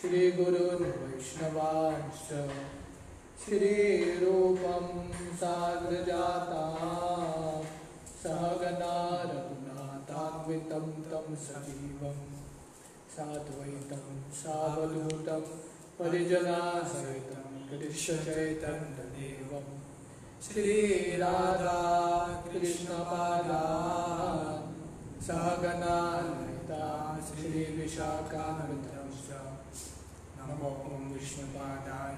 श्रीगुरुन् वैष्णवांश्च श्रीरूपं साग्रजाता सहगना रघुनाथान्वितं तं सजीवं साद्वैतं सावधूतं परिजनासहितं कृष्णचैतन्यदेवं। श्रीराधा कृष्णपादान् सहगना ललिता ॐ विष्णुपादाय।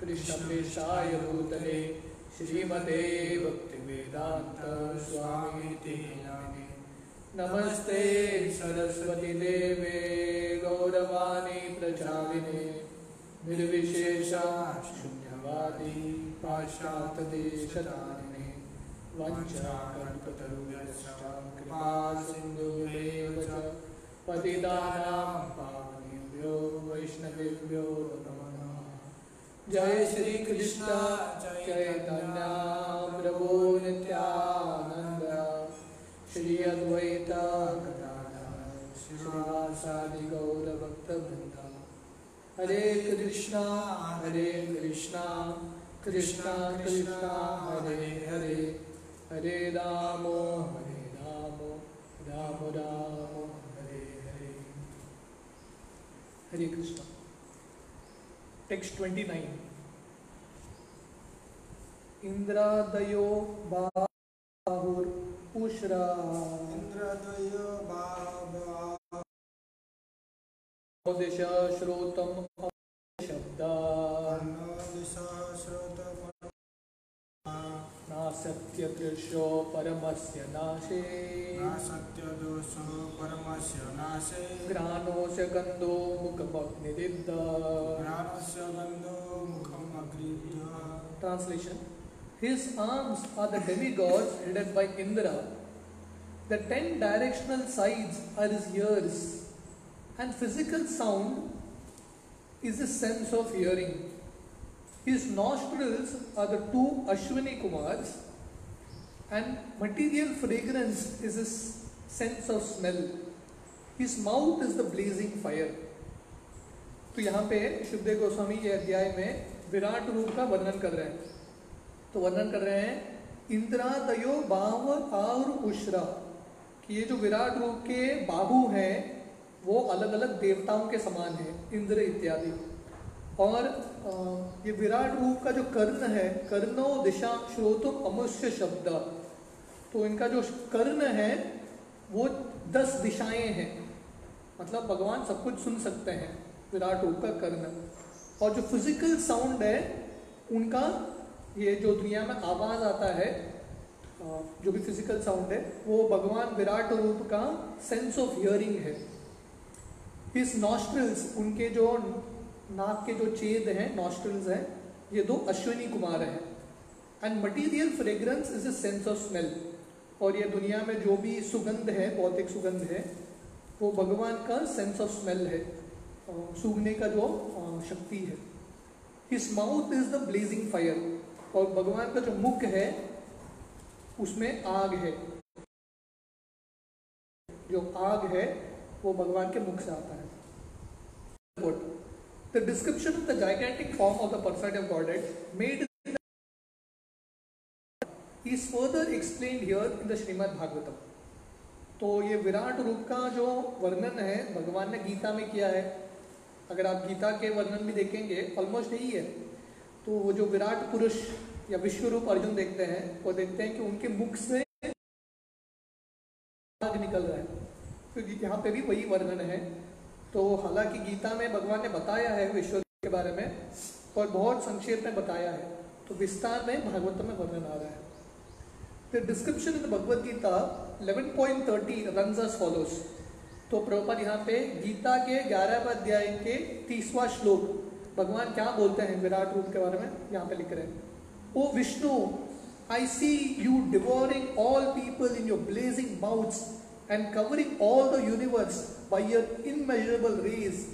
कृष्णप्रेष्ठाय भूतले। श्रीमते भक्तिवेदान्त स्वामीति नामे नमस्ते सरस्वती देवे गौरवाणी प्रचारिणे। निर्विशेषा शून्यवादी पाश्चात्यदेशतारिणे वञ्चाकल्पतरुभ्यश्च कृपा सिन्धुभ्येव च पतितानां पावनेभ्यो वैष्णवेभ्यो नमो। जय श्री कृष्ण चैतन्य प्रभु नित्यानंद श्री अद्वैत श्रीवासादि गौर भक्त वृंदा हरे कृष्णा हरे कृष्णा कृष्णा कृष्णा, हरे हरे। हरे रामो हरे रामो, राम राम हरे हरे हरे कृष्ण। टेक्स्ट 29 इंद्रादयो बाहुर उश्रा इंद्रादयो बाबा दिश श्रोतम नासत्य दृश्यो परमस्य नाशे नासत्यदोषो परमस्य नाशे ग्राणोस्य गन्धो मुखमग्निदिद्ध ज्ञानस्य गन्धो मुखम् अग्रीभ्य Translation His arms are the demigods headed by Indra. The ten directional sides are his ears, and physical sound is his sense of hearing. His nostrils are the two Ashwini Kumars, and material fragrance is his sense of smell. His mouth is the blazing fire. तो यहाँ पे शुभदेव गोस्वामी ये अध्याय में विराट रूप का वर्णन कर रहे हैं तो वर्णन कर रहे हैं, इंद्रादयो बाव और उश्रा कि ये जो विराट रूप के बाहु हैं, वो अलग अलग देवताओं के समान है, इंद्र इत्यादि और ये विराट रूप का जो कर्ण है, कर्णो दिशा श्रोतो अमुष्य शब्द तो इनका जो कर्ण है, वो दस दिशाएँ हैं। मतलब भगवान सब कुछ सुन सकते हैं, विराट रूप का कर्ण। और जो फ़िज़िकल साउंड है, उनका ये जो दुनिया में आवाज़ आता है जो भी फ़िज़िकल साउंड है, वो भगवान विराट रूप का सेंस ऑफ़ हियरिंग है। हिस नॉस्ट्रल्स उनके जो नाक के जो छेद हैं नॉस्ट्रल्स हैं, ये दो अश्विनी कुमार हैं। And material fragrance is a sense of smell और ये दुनिया में जो भी सुगंध है, भौतिक सुगंध है, वो भगवान का सेंस ऑफ़ स्मेल है सूंघने का जो शक्ति है। His mouth is the blazing fire और भगवान का जो मुख है, उसमें आग है। जो आग है, वो भगवान के मुख से आता है। Description of the gigantic form of the personality of Godhead made is further explained here in the Srimad Bhagavatam. तो ये विराट रूप का जो वर्णन है, भगवान ने गीता में किया है, अगर आप गीता के वर्णन भी देखेंगे ऑलमोस्ट यही है। तो वो जो विराट पुरुष या विश्व रूप अर्जुन देखते हैं, वो देखते हैं कि उनके मुख से आग निकल रहा है। तो यहाँ पे भी वही वर्णन है। तो हालाँकि गीता में भगवान ने बताया है विश्व के बारे में, और बहुत संक्षेप में बताया है। तो विस्तार में भागवत में वर्णन आ रहा है। The description in Bhagavad Gita 11.30 runs as follows. तो प्रभुपाद यहाँ पे गीता के 11वें अध्याय के तीसवा श्लोक, भगवान क्या बोलते हैं विराट रूप के बारे में यहाँ पे लिख रहे हैं। O Vishnu I see you devouring all people in your blazing mouths and covering all the universe by your immeasurable rays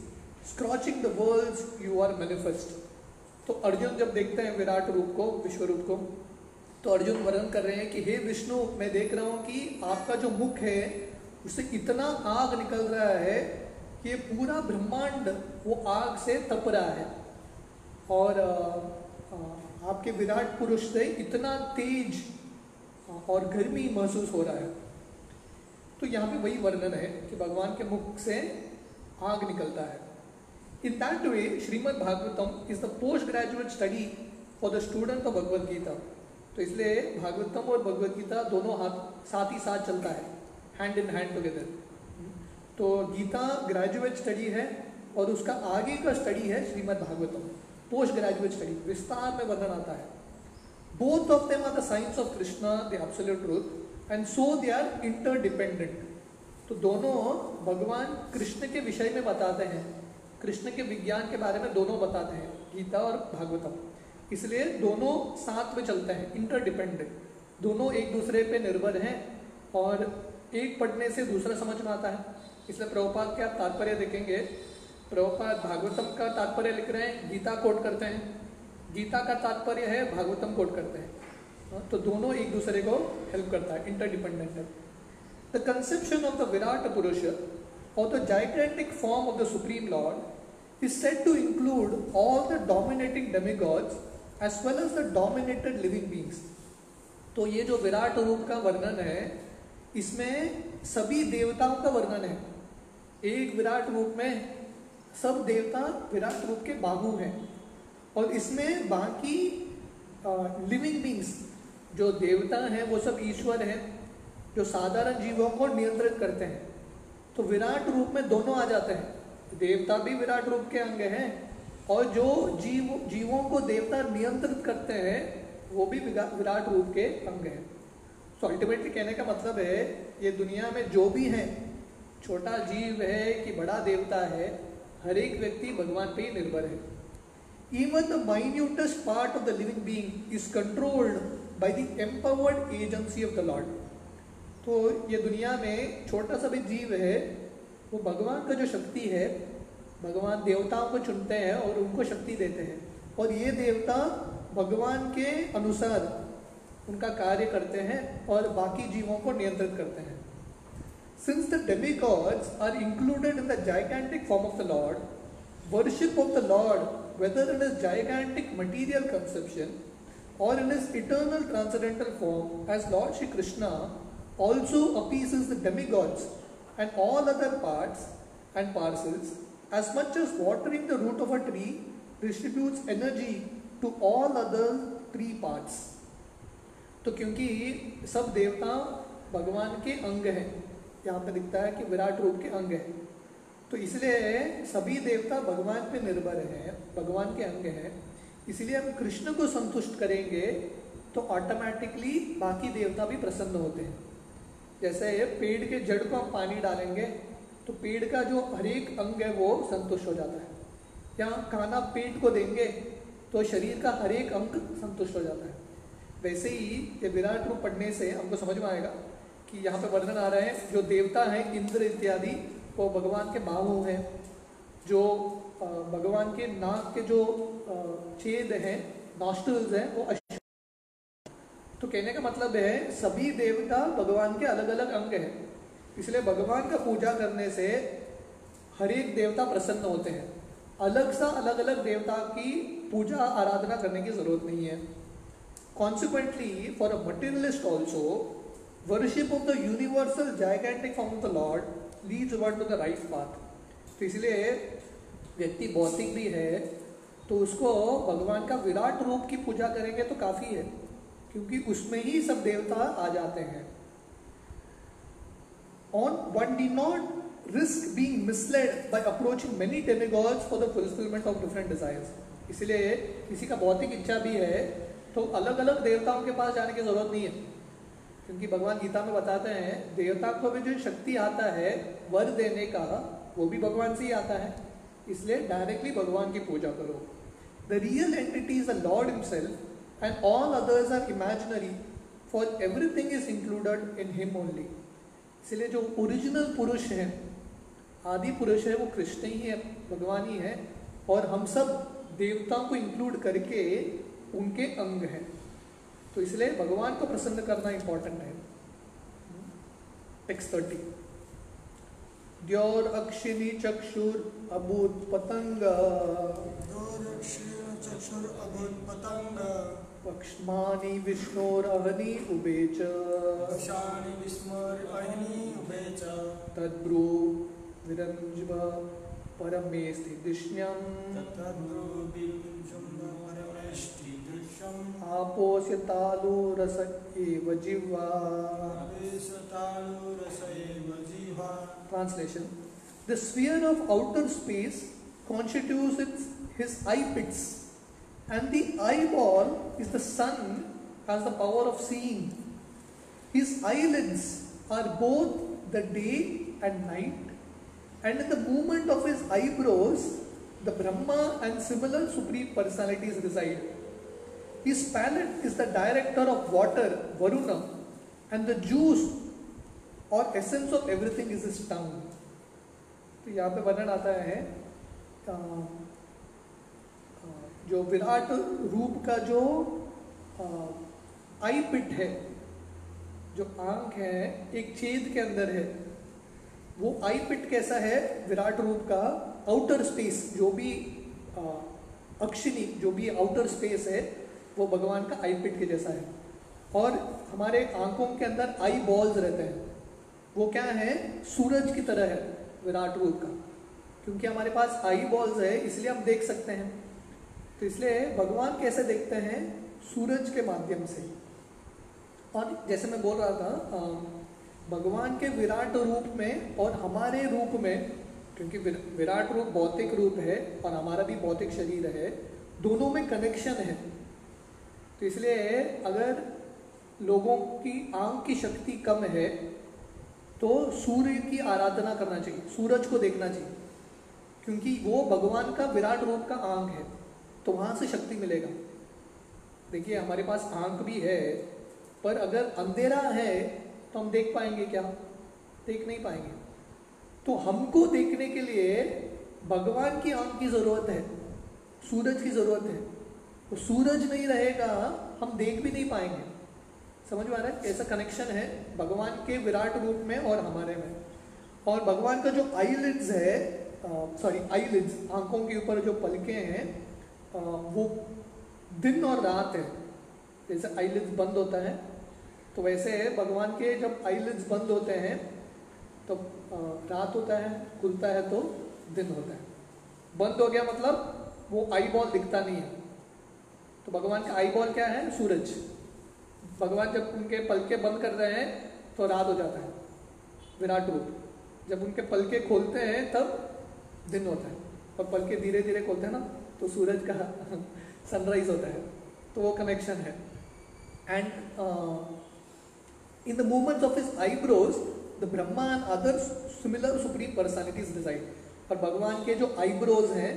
scorching the worlds you are manifest तो अर्जुन जब देखते हैं विराट रूप को, विश्व रूप को तो अर्जुन वर्णन कर रहे हैं कि, हे विष्णु, मैं देख रहा हूँ कि आपका जो मुख है, उससे इतना आग निकल रहा है कि पूरा ब्रह्मांड, वो आग से तप रहा है। और आपके विराट पुरुष से इतना तेज और गर्मी महसूस हो रहा है। तो यहाँ पे वही वर्णन है कि भगवान के मुख से आग निकलता है। In that way Shrimad Bhagavatam is the post graduate study for the student of Bhagavad Gita तो इसलिए भागवतम और भगवद गीता दोनों हाथ, साथ ही साथ चलता है हैंड इन हैंड टुगेदर तो गीता ग्रेजुएट स्टडी है और उसका आगे का स्टडी है Shrimad Bhagavatam post graduate study विस्तार में वर्णन आता है। Both of them are the science of Krishna the absolute truth and so they are interdependent तो दोनों भगवान कृष्ण के विषय में बताते हैं। कृष्ण के विज्ञान के बारे में दोनों बताते हैं, गीता और भागवतम। इसलिए दोनों साथ में चलते हैं इंटरडिपेंडेंट दोनों एक दूसरे पे निर्भर हैं और एक पढ़ने से दूसरा समझ में आता है। इसलिए प्रभुपाद के आप तात्पर्य देखेंगे? प्रभुपाद भागवतम का तात्पर्य लिख रहे हैं गीता कोट करते हैं। गीता का तात्पर्य है भागवतम कोट करते हैं। हाँ, तो दोनों एक दूसरे को हेल्प करता है इंटरडिपेंडेंट है। The conception of the Virat Purush और the gigantic form of the supreme lord is said to include all the dominating demigods as well as the dominated living beings तो ये जो विराट रूप का वर्णन है, इसमें सभी देवताओं का वर्णन है। एक विराट रूप में सब देवता विराट रूप के बाहु हैं। और इसमें बाकी लिविंग बींग्स जो देवता हैं, वो सब ईश्वर हैं, जो साधारण जीवों को नियंत्रित करते हैं। तो विराट रूप में दोनों आ जाते हैं। देवता भी विराट रूप के अंग हैं और जो जीव, जीवों को देवता नियंत्रित करते हैं, वो भी विराट रूप के अंग हैं। तो अल्टीमेटली कहने का मतलब है, ये दुनिया में जो भी है, छोटा जीव है कि बड़ा देवता है, हर एक व्यक्ति भगवान पे ही निर्भर है। Even the minutest part of the living being is controlled by the empowered agency of the lord तो ये दुनिया में छोटा सा भी जीव है, वो भगवान का जो शक्ति है भगवान देवताओं को चुनते हैं और उनको शक्ति देते हैं। और ये देवता भगवान के अनुसार उनका कार्य करते हैं और बाकी जीवों को नियंत्रित करते हैं। Since the demigods are included in the gigantic form of the lord worship of the lord whether in is gigantic material conception और in is eternal transcendental form as lord Shri Krishna also appeases the demigods and all other parts and parcels as much as watering the root of a tree distributes energy to all other tree parts. तो क्योंकि सब देवता भगवान के अंग हैं, यहाँ पे दिखता है कि विराट रूप के अंग हैं। तो इसलिए सभी देवता भगवान पे निर्भर हैं, भगवान के अंग हैं। इसलिए हम कृष्ण को संतुष्ट करेंगे तो ऑटोमेटिकली बाकी देवता भी प्रसन्न होते हैं। जैसे पेड़ के जड़ को हम पानी डालेंगे तो पेड़ का जो हर एक अंग है वो संतुष्ट हो जाता है। या खाना पेट को देंगे तो शरीर का हर एक अंग संतुष्ट हो जाता है। वैसे ही ये विराट रूप पढ़ने से हमको समझ में आएगा कि यहाँ पे वर्णन आ रहे हैं, जो देवता हैं, इंद्र इत्यादि, वो भगवान के बाहु हैं, जो भगवान के नाक के जो छेद हैं नॉस्ट्रल्स हैं, वो तो कहने का मतलब है, सभी देवता भगवान के अलग अलग अंग हैं। इसलिए भगवान का पूजा करने से हर एक देवता प्रसन्न होते हैं। अलग सा अलग अलग देवता की पूजा, आराधना करने की ज़रूरत नहीं है। Consequently for a materialist also worship of the universal gigantic form of the lord leads one to the right path तो इसलिए व्यक्ति भौतिक भी है तो उसको भगवान का विराट रूप की पूजा करेंगे तो काफ़ी है, क्योंकि उसमें ही सब देवता आ जाते हैं। On, one need not risk being misled by approaching many demigods for the fulfillment of different desires. इसलिए किसी का भौतिक इच्छा भी है तो अलग अलग देवताओं के पास जाने की ज़रूरत नहीं है। क्योंकि भगवान गीता में बताते हैं, देवता को भी जो शक्ति आता है, वर देने का, वो भी भगवान से ही आता है। इसलिए डायरेक्टली भगवान की पूजा करो। The real entity is the lord himself and all others are imaginary for everything is included in him only इसलिए जो ओरिजिनल पुरुष है, आदि पुरुष है, वो कृष्ण ही है, भगवान ही है, और हम सब देवताओं को इंक्लूड करके उनके अंग हैं। तो इसलिए भगवान को प्रसन्न करना इंपॉर्टेंट है। टेक्स्ट थर्टी द्योर अक्षिणी चक्षुर अभूत पतंग। दोरक्षीण चक्षुर अभूत पतंग। पक्ष्मानि विष्णोरहनि उभे च। विस्मर अहिनी उभे च। तद्ब्रू विरञ्ज्व परमे स्थितिष्ण्यम् तद्रुबिजुम्ब परमेष्टि दृश्यम्। आपोस्य तालुरस एव जिह्वा। आवेशतालुरस एव जिह्वा। Translation. The sphere of outer space constitutes its, his eye pits, and the eyeball is the sun, has the power of seeing. His eyelids are both the day and night, and in the movement of his eyebrows, the Brahma and similar supreme personalities reside. His palate is the director of water, Varuna, and the juice or essence of everything is his tongue. तो यहाँ पे वर्णन आता है अ, अ, जो विराट रूप का जो आई पिट है जो आँख है एक छेद के अंदर है वो आई पिट कैसा है? विराट रूप का आउटर स्पेस जो भी अ, अक्षिणी जो भी आउटर स्पेस है वो भगवान का आई पिट के जैसा है। और हमारे आँखों के अंदर आई बॉल्स रहते हैं। वो क्या है? सूरज की तरह है विराट रूप का। क्योंकि हमारे पास आई बॉल्स है इसलिए हम देख सकते हैं। तो इसलिए भगवान कैसे देखते हैं? सूरज के माध्यम से। और जैसे मैं बोल रहा था भगवान के विराट रूप में और हमारे रूप में, क्योंकि विराट रूप भौतिक रूप है और हमारा भी भौतिक शरीर है, दोनों में कनेक्शन है। तो इसलिए अगर लोगों की आँख की शक्ति कम है तो सूर्य की आराधना करना चाहिए, सूरज को देखना चाहिए, क्योंकि वो भगवान का विराट रूप का आँख है। तो वहाँ से शक्ति मिलेगा। देखिए, हमारे पास आँख भी है, पर अगर अंधेरा है तो हम देख पाएँगे क्या? देख नहीं पाएँगे। तो हमको देखने के लिए भगवान की आँख की ज़रूरत है, सूरज की ज़रूरत है। तो सूरज नहीं रहेगा, हम देख भी नहीं पाएँगे। समझ में आ रहा है? ऐसा कनेक्शन है भगवान के विराट रूप में और हमारे में। और भगवान का जो आईलिड्स है सॉरी आईलिड्स आँखों के ऊपर जो पलके हैं वो दिन और रात है। जैसे आईलिड्स बंद होता है तो वैसे भगवान के जब आईलिड्स बंद होते हैं तो रात होता है, खुलता है तो दिन होता है। बंद हो गया मतलब वो आई बॉल दिखता नहीं है। तो भगवान का आई बॉल क्या है? सूरज। भगवान जब उनके पलके बंद कर रहे हैं तो रात हो जाता है। विराट रूप। जब उनके पलके खोलते हैं, तब दिन होता है। और पलके धीरे धीरे खोलते हैं ना तो सूरज का सनराइज होता है तो वो कनेक्शन है. And in the movements of his eyebrows the Brahma and other similar supreme personalities design और भगवान के जो आईब्रोज हैं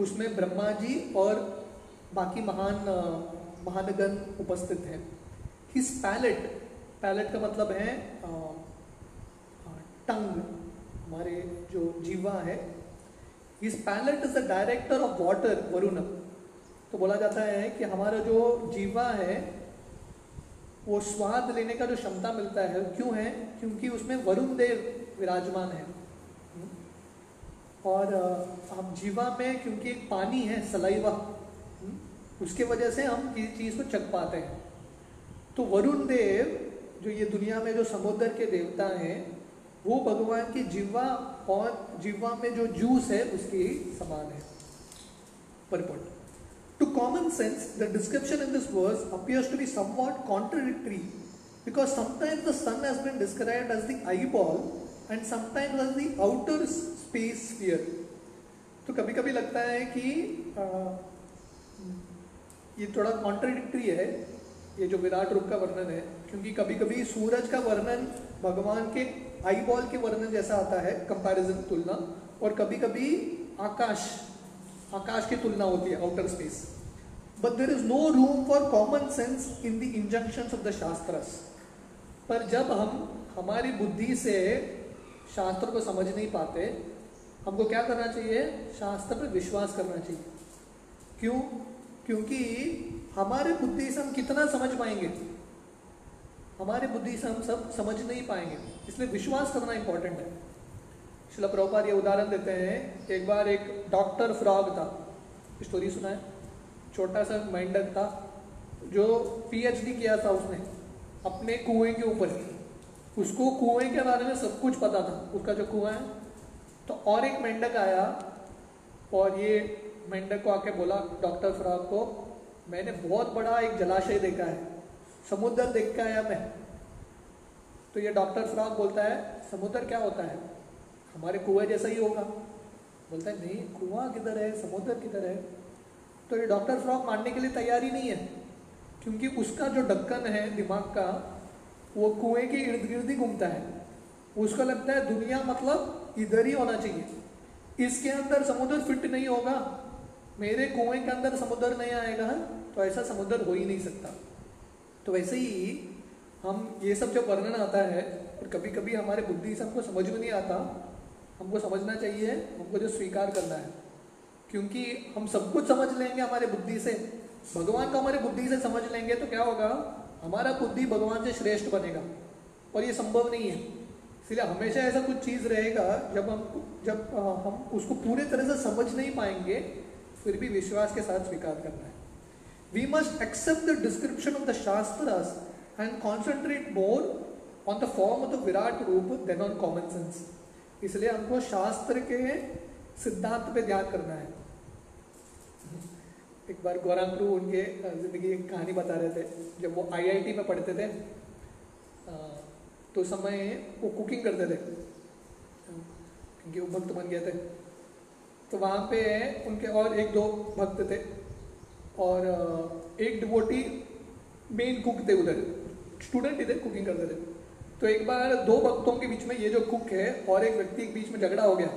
उसमें ब्रह्मा जी और बाकी महान uh, महानगण उपस्थित हैं. हिज पैलेट पैलेट का मतलब है टंग हमारे जो जीवा है his palate is the director of water Varun तो बोला जाता है कि हमारा जो जीवा है, वो स्वाद लेने का जो क्षमता मिलता है क्यों है? क्योंकि उसमें वरुण देव विराजमान है। और हम जीवा में, क्योंकि एक पानी है, सलाइवा, उसके वजह से हम किसी चीज़ को चख पाते हैं। तो वरुण देव, जो ये दुनिया में जो समुद्र के देवता हैं वो भगवान की जीवा और जीवा में जो जूस है उसके समान है। Purport to common sense the description in this verse appears to be somewhat contradictory because sometimes the sun has been described as the eyeball and sometimes as the outer space sphere तो कभी कभी लगता है कि आ, ये थोड़ा contradictory है ये जो विराट रूप का वर्णन है क्योंकि कभी कभी सूरज का वर्णन भगवान के आई बॉल के वर्णन जैसा आता है कंपैरिजन तुलना, और कभी कभी आकाश आकाश की तुलना होती है outer space but there is no room for common sense in the injunction of the shastras पर जब हम, हमारी बुद्धि से शास्त्र को समझ नहीं पाते, हमको क्या करना चाहिए? शास्त्र पर विश्वास करना चाहिए। क्यों? क्योंकि हमारे बुद्धि से हम कितना समझ पाएँगे? हमारे बुद्धि से हम सब समझ नहीं पाएँगे। इसलिए विश्वास करना इंपॉर्टेंट है। शिला प्रभुपाद ये उदाहरण देते हैं, एक बार एक डॉक्टर फ्रॉग था। स्टोरी सुना है छोटा सा मेंढक था, जो पीएचडी किया था उसने, अपने कुएँ के ऊपर। उसको कुएँ के बारे में सब कुछ पता था। उसका जो कुआँ है तो और एक मेंढक आया, और ये मेंढक को आके बोला, डॉक्टर फ्रॉग को, मैंने बहुत बड़ा एक जलाशय देखा है। समुद्र देख के आया मैं? तो ये डॉक्टर फ्रॉग बोलता है, समुद्र क्या होता है? हमारे कुएँ जैसा ही होगा। बोलता है, नहीं, कुआँ किधर है? समुद्र किधर है? तो ये डॉक्टर फ्रॉग मानने के लिए तैयारी नहीं है, क्योंकि उसका जो ढक्कन है दिमाग का, वो कुएँ के इर्द गिर्द ही घूमता है। उसको लगता है दुनिया मतलब इधर ही होना चाहिए। इसके अंदर समुद्र फिट नहीं होगा। मेरे कुएँ के अंदर समुद्र नहीं आएगा तो ऐसा समुद्र हो ही नहीं सकता। तो वैसे ही हम ये सब जो वर्णन आता है, और कभी कभी हमारे बुद्धि से हमको समझ में नहीं आता, हमको समझना चाहिए, हमको जो स्वीकार करना है। क्योंकि हम सब कुछ समझ लेंगे हमारे बुद्धि से। भगवान को हमारे बुद्धि से समझ लेंगे तो क्या होगा? हमारा बुद्धि भगवान से श्रेष्ठ बनेगा, और ये संभव नहीं है। इसलिए हमेशा ऐसा कुछ चीज़ रहेगा, जब हम जब हम उसको पूरे तरह से समझ नहीं पाएँगे, फिर भी विश्वास के साथ स्वीकार करना है। We must accept the description of the shastras and concentrate more on the form of the virat rupa then on common sense इसलिए हमको शास्त्र के सिद्धांत पे ध्यान करना है। एक बार गौरांग गुरु उनके ज़िंदगी की कहानी बता रहे थे, जब वो आईआईटी में पढ़ते थे तो समय वो कुकिंग करते थे। क्योंकि वो भक्त बन गए थे। तो वहाँ पे उनके और एक दो भक्त थे। और एक डिवोटी मेन कुक थे उधर। स्टूडेंट थे कुकिंग करते थे। तो एक बार दो भक्तों के बीच में ये जो कुक है, और एक व्यक्ति के बीच में झगड़ा हो गया।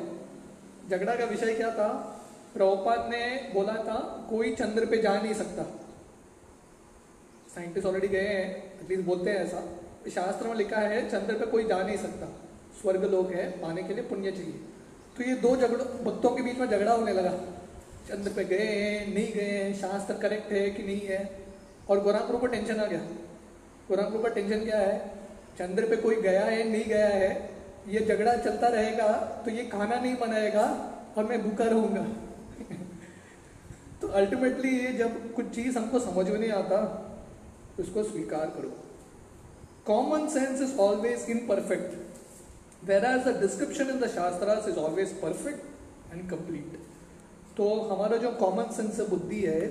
झगड़ा का विषय क्या था? प्रभुपाद ने बोला था, कोई चंद्र पे जा नहीं सकता। साइंटिस्ट ऑलरेडी गए हैं एटलीस्ट बोलते हैं ऐसा। शास्त्र में लिखा है, चंद्र पे कोई जा नहीं सकता। स्वर्ग लोग है, पाने के लिए पुण्य चाहिए। तो ये दो झगड़ों, भक्तों के बीच में झगड़ा होने लगा। चंद्र पे गए हैं नहीं गए हैं शास्त्र करेक्ट है कि नहीं है? और गोराम को टेंशन आ गया। गोराम का टेंशन क्या है? चंद्र पे कोई गया है, नहीं गया है, ये झगड़ा चलता रहेगा तो ये खाना नहीं बनाएगा और मैं भूखा रहूँगा। तो अल्टीमेटली ये जब कुछ चीज़ हमको समझ में नहीं आता, उसको स्वीकार करो। Common sense is always imperfect whereas the description in the shastras is always perfect and complete तो हमारा जो कॉमन सेंस बुद्धि है,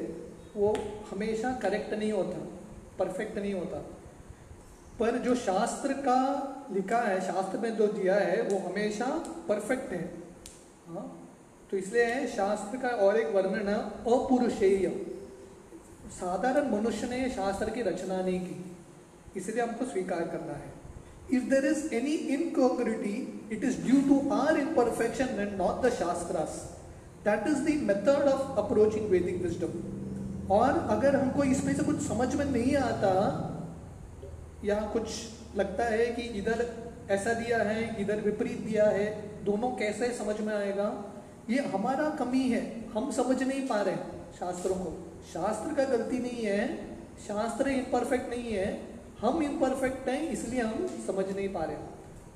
वो हमेशा करेक्ट नहीं होता परफेक्ट नहीं होता। पर जो शास्त्र का लिखा है, शास्त्र में जो दिया है, वो हमेशा परफेक्ट है। हाँ? तो इसलिए है शास्त्र का और एक वर्णन है अपुरुषेय साधारण मनुष्य ने शास्त्र की रचना नहीं की, इसलिए हमको स्वीकार करना है। If there is any incongruity it is due to our imperfection and not the shastras that is the method of approaching Vedic wisdom और अगर हमको इसमें से कुछ समझ में नहीं आता, या कुछ लगता है कि इधर ऐसा दिया है, इधर विपरीत दिया है, दोनों कैसे समझ में आएगा? ये हमारा कमी है। हम समझ नहीं पा रहे शास्त्रों को। शास्त्र का गलती नहीं है। शास्त्र इनपरफेक्ट नहीं है। हम इनपरफेक्ट हैं, इसलिए हम समझ नहीं पा रहे।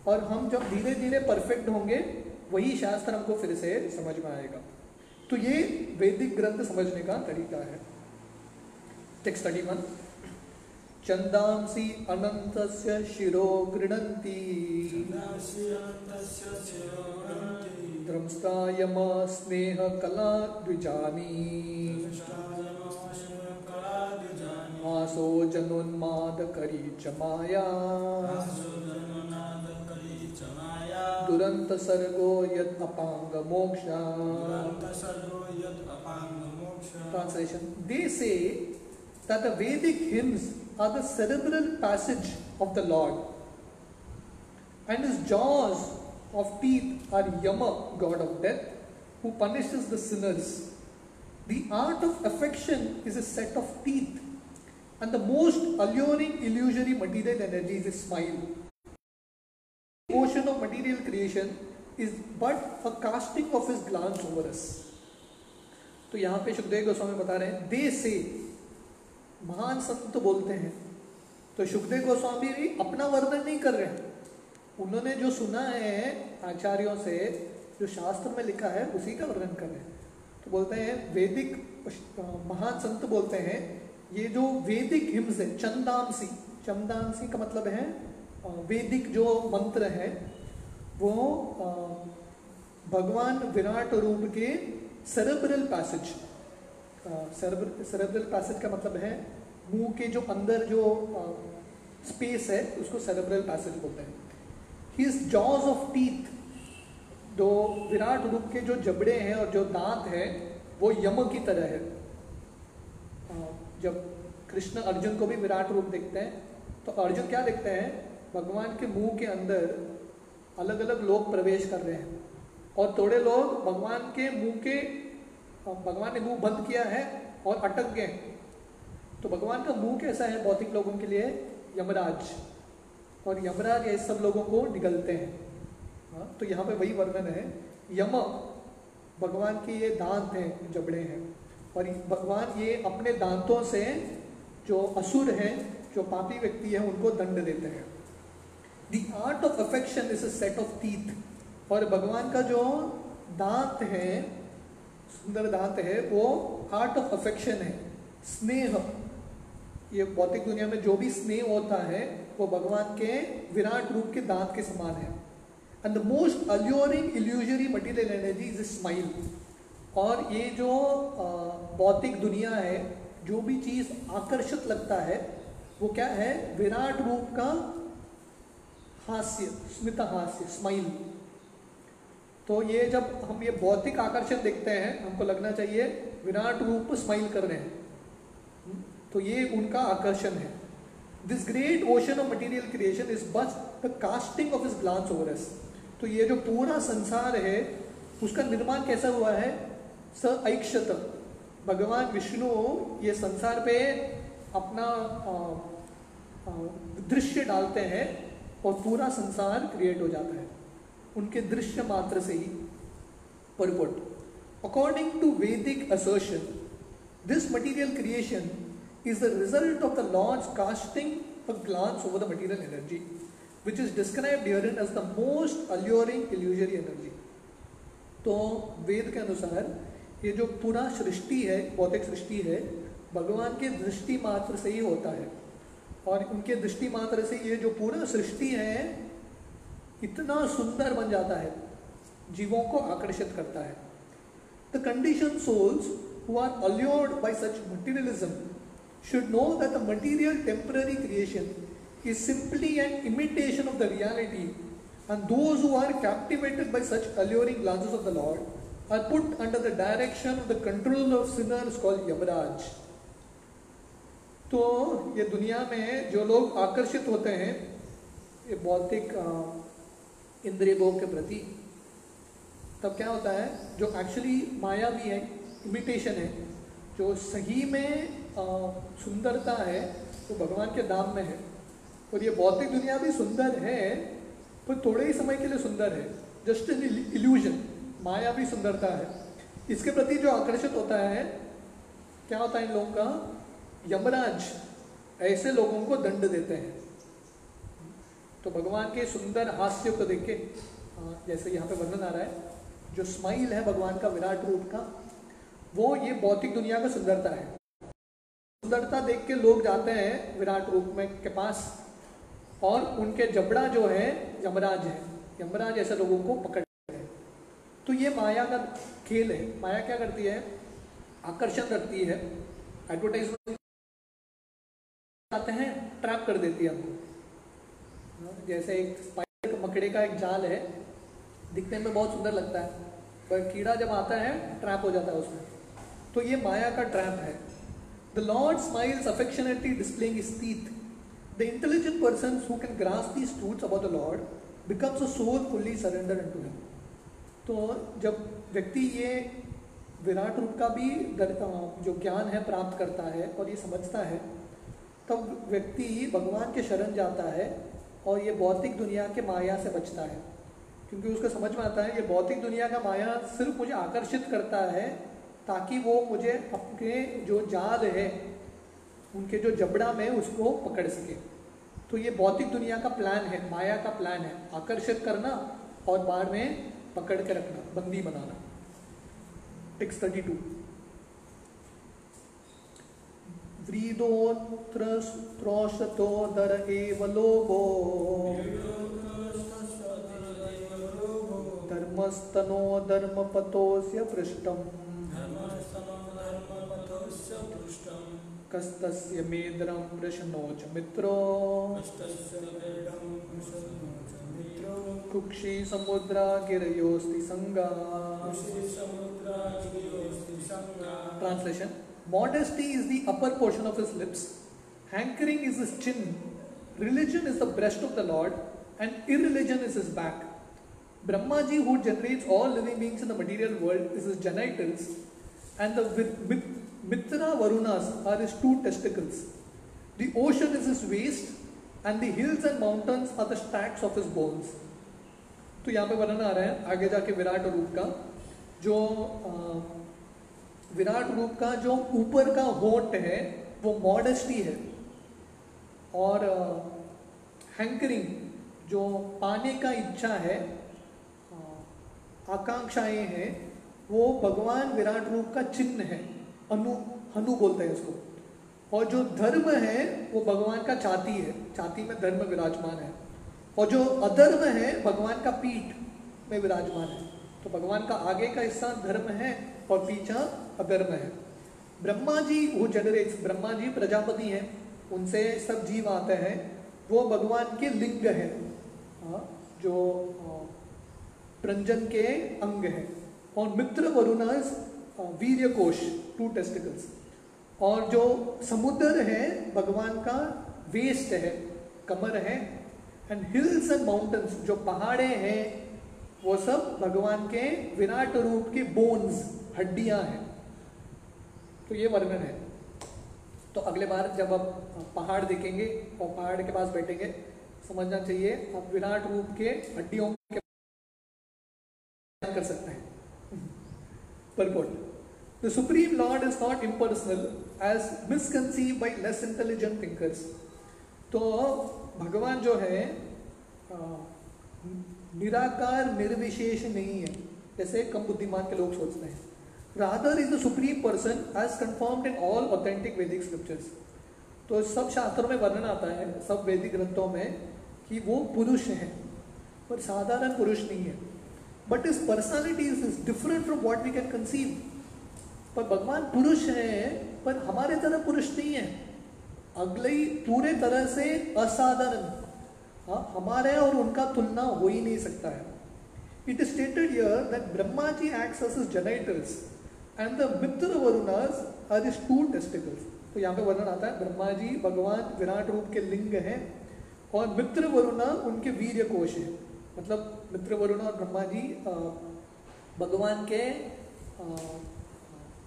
और हम जब धीरे धीरे परफेक्ट होंगे, वही शास्त्र हमको फिर से समझ में आएगा। तो ये वैदिक ग्रंथ समझने का तरीका है। टेक्स्ट स्टडी वन चन्दांसि अनन्तस्य शिरो गृह्णन्ति द्रंस्तायमा स्नेहकला द्विजानी आसो जनोन्मादकरी च माया। दुरंत सर्गो यद अपांग मोक्षा ट्रांसलेशन दे से that the Vedic hymns are the cerebral passage of the Lord, and his jaws of teeth are Yama, god of death, who punishes the sinners. The art of affection is a set of teeth, and the most alluring illusory material energy is a smile. Ocean of material creation is but a casting of his glance over us. तो यहाँ पे सुखदेव गोस्वामी बता रहे हैं, दे से महान संत बोलते हैं। तो सुखदेव गोस्वामी भी अपना वर्णन नहीं कर रहे हैं। उन्होंने जो सुना है आचार्यों से, जो शास्त्र में लिखा है, उसी का वर्णन कर रहे हैं। तो बोलते हैं, वैदिक महान संत बोलते हैं, ये जो वैदिक हिम्स है चंदामसी चंदामसी का मतलब है वैदिक जो मंत्र है, वो भगवान विराट रूप के सेरेब्रल पैसेज सेरेब्रल पैसेज का मतलब है, मुँह के जो अंदर जो स्पेस है, उसको सेरेब्रल पैसेज बोलते हैं। हिज जॉज ऑफ़ टीथ जो विराट रूप के जो जबड़े हैं और जो दांत है, वो यम की तरह है। जब कृष्ण अर्जुन को भी विराट रूप देखते हैं तो अर्जुन क्या देखते हैं? भगवान के मुँह के अंदर अलग अलग लोग प्रवेश कर रहे हैं। और थोड़े लोग भगवान के मुँह के भगवान ने मुँह बंद किया है और अटक गए तो भगवान का मुँह कैसा है भौतिक लोगों के लिए? यमराज। और यमराज ये सब लोगों को निगलते हैं। हाँ, तो यहाँ पे वही वर्णन है। यम भगवान के ये दांत हैं जबड़े हैं। और भगवान ये अपने दांतों से जो असुर हैं जो पापी व्यक्ति हैं उनको दंड देते हैं। The art of affection is a set of teeth और भगवान का जो दांत है, सुंदर दांत है, वो आर्ट ऑफ़ अफेक्शन है। स्नेह। ये भौतिक दुनिया में जो भी स्नेह होता है, वो भगवान के विराट रूप के दांत के समान है। And the most alluring illusory material energy is smile और ये जो भौतिक दुनिया है, जो भी चीज़ आकर्षित लगता है, वो क्या है? विराट रूप का हास्य, स्मित हास्य स्माइल तो ये जब हम ये भौतिक आकर्षण देखते हैं, हमको लगना चाहिए विराट रूप स्माइल कर रहे हैं। तो ये उनका आकर्षण है। This great ocean of material creation is but the casting of his glance over us तो ये जो पूरा संसार है, उसका निर्माण कैसा हुआ है? स ऐक्षत। भगवान विष्णु ये संसार पे अपना दृश्य डालते हैं। और पूरा संसार क्रिएट हो जाता है। उनके दृश्य मात्र से ही purport according to Vedic assertion this material creation is the result of the lord's casting glance over the material energy which is describe in as the most alluring illusory energy तो वेद के अनुसार ये जो पूरा सृष्टि है, भौतिक सृष्टि है, भगवान के दृष्टि मात्र से ही होता है। और उनके दृष्टि मात्र से ये जो पूरा सृष्टि है, इतना सुंदर बन जाता है, जीवों को आकर्षित करता है। The condition souls who are allured by such materialism should know that the material temporary creation is simply and imitation of the reality and those who are captivated by such alluring glances of the lord are put under the direction of the control of sinners call Yamaraj तो ये दुनिया में जो लोग आकर्षित होते हैं, ये भौतिक इंद्रिय भोग के प्रति, तब क्या होता है, जो एक्चुअली माया भी है इमिटेशन है, जो सही में सुंदरता है, वो तो भगवान के दाम में है। और ये भौतिक दुनिया भी सुंदर है, पर थोड़े ही समय के लिए सुंदर है। जस्ट एन इल्यूजन माया भी सुंदरता है। इसके प्रति जो आकर्षित होता है, क्या होता है इन लोगों का यमराज ऐसे लोगों को दंड देते हैं। तो भगवान के सुंदर हास्य को देख के जैसे यहाँ पे वर्णन आ रहा है, जो स्माइल है भगवान का, विराट रूप का, वो ये भौतिक दुनिया का सुंदरता है। सुंदरता देख के लोग जाते हैं विराट रूप में के पास, और उनके जबड़ा जो है, यमराज है। यमराज ऐसे लोगों को पकड़ते हैं। तो ये माया का खेल है। माया क्या करती है? आकर्षण करती है। एडवर्टाइजमेंट आते हैं ट्रैप कर देती है हमको। जैसे एक स्पाइडर मकड़े का एक जाल है, दिखने में बहुत सुंदर लगता है, पर कीड़ा जब आता है ट्रैप हो जाता है उसमें। तो ये माया का ट्रैप है। The lord smiles affectionately displaying teeth the intelligent person who can grasp these truths about the lord becomes a soul fully surrendered unto him. तो जब व्यक्ति ये विराट रूप का भी जो ज्ञान है, प्राप्त करता है और ये समझता है तब व्यक्ति भगवान के शरण जाता है और ये भौतिक दुनिया के माया से बचता है। क्योंकि उसको समझ में आता है, ये भौतिक दुनिया का माया सिर्फ़ मुझे आकर्षित करता है ताकि वो मुझे अपने जो जाल है, उनके जो जबड़ा में उसको पकड़ सके। तो ये भौतिक दुनिया का प्लान है, माया का प्लान है। आकर्षित करना और बाद में पकड़ के रखना, बंदी बनाना। टेक्स्ट थर्टी टू व्रीदोत्रस्त्रोषतोदर एव लोभो। धर्मस्तनो धर्मपतोऽस्य पृष्ठम् कस्तस्य मेद्रं वृषणो च मित्रो। कुक्षी समुद्रा गिरयोस्ति संगा Translation Modesty is the upper portion of his lips, hankering is his chin, religion is the breast of the Lord, and irreligion is his back. Brahmaji, who generates all living beings in the material world, is his genitals, and the Mitra Varunas are his two testicles. The ocean is his waist, and the hills and mountains are the stacks of his bones. तो यहाँ पे वर्णन आ रहा है आगे जाके विराट रूप का जो अ, विराट रूप का जो ऊपर का होट है, वो मॉडेस्टी है। और हैंकरिंग जो पाने का इच्छा है आकांक्षाएँ हैं, वो भगवान विराट रूप का चिन्ह है। अनु, हनु बोलते हैं उसको। और जो धर्म है, वो भगवान का छाती है। छाती में धर्म विराजमान है। और जो अधर्म है, भगवान का पीठ में विराजमान है। तो भगवान का आगे का हिस्सा धर्म है और पीछा अधर्म है ब्रह्मा जी वो जनरेट्स ब्रह्मा जी प्रजापति हैं उनसे सब जीव आते हैं वो भगवान के लिंग है हाँ, जो प्रंजन के अंग है और मित्र वरुणास वीर्य कोश टू टेस्टिकल्स और जो समुद्र है भगवान का वेस्ट है कमर है एंड हिल्स एंड माउंटेन्स जो पहाड़े हैं वो सब भगवान के विराट रूप के बोन्स हड्डियाँ हैं। तो ये वर्णन है। तो अगले बार जब आप पहाड़ देखेंगे और पहाड़ के पास बैठेंगे, समझना चाहिए, आप विराट रूप के हड्डियों के कर सकते हैं। Purport The Supreme Lord is not impersonal, as misconceived by less intelligent thinkers. तो भगवान जो है निराकार, निर्विशेष नहीं है, जैसे कम बुद्धिमान के लोग सोचते हैं। Rather is the supreme person as confirmed in all authentic Vedic scriptures तो सब शास्त्रों में वर्णन आता है, सब वैदिक ग्रंथों में, कि वो पुरुष हैं, पर साधारण पुरुष नहीं है। But this personality is different from what we can conceive पर भगवान पुरुष है, पर हमारे तरह पुरुष नहीं है। अगले पूरे तरह से असाधारण। हाँ हमारे और उनका तुलना हो ही नहीं सकता है। It is stated here that Brahma ji acts genitals and the Mitra Varunas are his two testicles तो यहाँ पे वर्णन आता है, ब्रह्मा जी, भगवान, विराट रूप के लिंग हैं, और मित्र वरुणा उनके वीर्य कोश है। मतलब मित्र वरुणा और ब्रह्मा जी भगवान के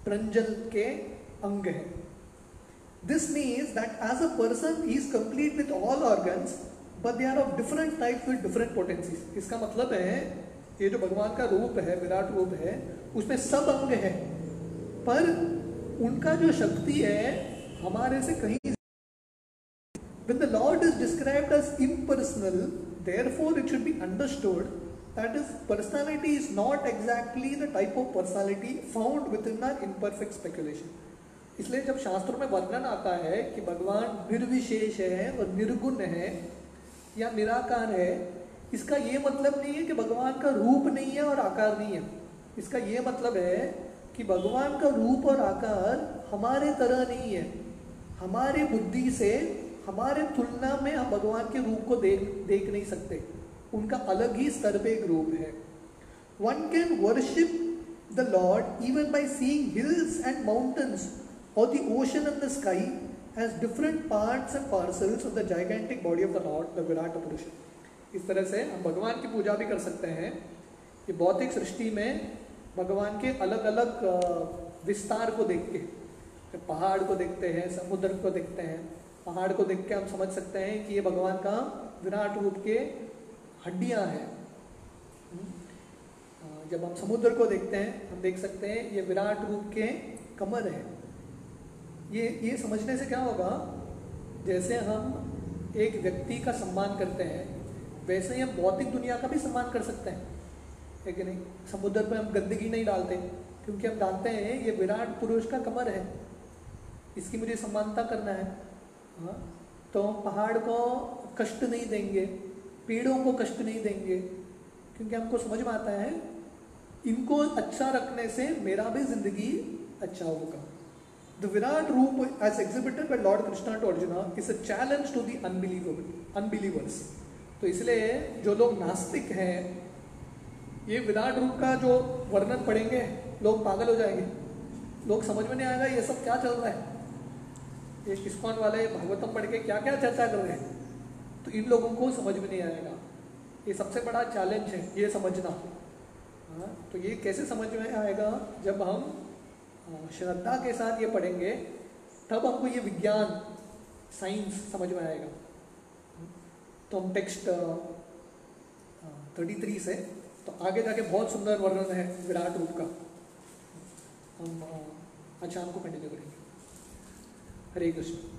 प्रंजन के अंग हैं। This means that as a person is complete with all organs but they are of different types with different potencies इसका मतलब है, ये जो भगवान का रूप है, विराट रूप है, उसमें सब अंग है। पर उनका जो शक्ति है हमारे से कहीं When the Lord is described as impersonal, therefore it should be understood that his personality is not exactly the type of personality found within our imperfect speculation. इसलिए जब शास्त्रों में वर्णन आता है कि भगवान निर्विशेष है और निर्गुण है या निराकार है इसका ये मतलब नहीं है कि भगवान का रूप नहीं है और आकार नहीं है इसका ये मतलब है कि भगवान का रूप और आकार हमारे तरह नहीं है। हमारे बुद्धि से, हमारे तुलना में हम भगवान के रूप को देख देख नहीं सकते। उनका अलग ही स्तर पे एक रूप है। One can worship the lord even by seeing hills and mountains और the ocean the sky has different parts and parcels of the gigantic body of the lord the virat purusha इस तरह से हम भगवान की पूजा भी कर सकते हैं। ये भौतिक सृष्टि में भगवान के अलग अलग विस्तार को देख के पहाड़ को देखते हैं, समुद्र को देखते हैं। पहाड़ को देख के हम समझ सकते हैं कि ये भगवान का विराट रूप के हड्डियाँ हैं। हम्म? जब हम समुद्र को देखते हैं, हम देख सकते हैं ये विराट रूप के कमर है। ये ये समझने से क्या होगा? जैसे हम एक व्यक्ति का सम्मान करते हैं, वैसे ही हम भौतिक दुनिया का भी सम्मान कर सकते हैं। है कि नहीं? समुद्र पर हम गंदगी नहीं डालते क्योंकि हम जानते हैं ये विराट पुरुष का कमर है। इसकी मुझे समानता करना है। हाँ? तो हम पहाड़ को कष्ट नहीं देंगे पेड़ों को कष्ट नहीं देंगे क्योंकि हमको समझ में आता है इनको अच्छा रखने से मेरा भी ज़िंदगी अच्छा होगा। The Virat Roop, as exhibited by Lord Krishna to Arjuna, is a challenge to the unbelievable, unbelievers. तो इसलिए जो लोग नास्तिक हैं ये विराट रूप का जो वर्णन पढ़ेंगे, लोग पागल हो जाएँगे। लोग समझ में नहीं आएगा ये सब क्या चल रहा है। ये किस्कॉन वाले भागवतम पढ़ के क्या क्या चर्चा कर रहे हैं। तो इन लोगों को समझ में नहीं आएगा। ये सबसे बड़ा चैलेंज है, ये समझना। हाँ तो ये कैसे समझ में आएगा? जब हम श्रद्धा के साथ ये पढ़ेंगे, तब हमको ये विज्ञान साइंस समझ में आएगा। तो हम टेक्स्ट थर्टी थ्री से तो आगे जाके बहुत सुंदर वर्णन है विराट रूप का। हम अच्छा हमको कंटिन्यू करेंगे हरे कृष्ण।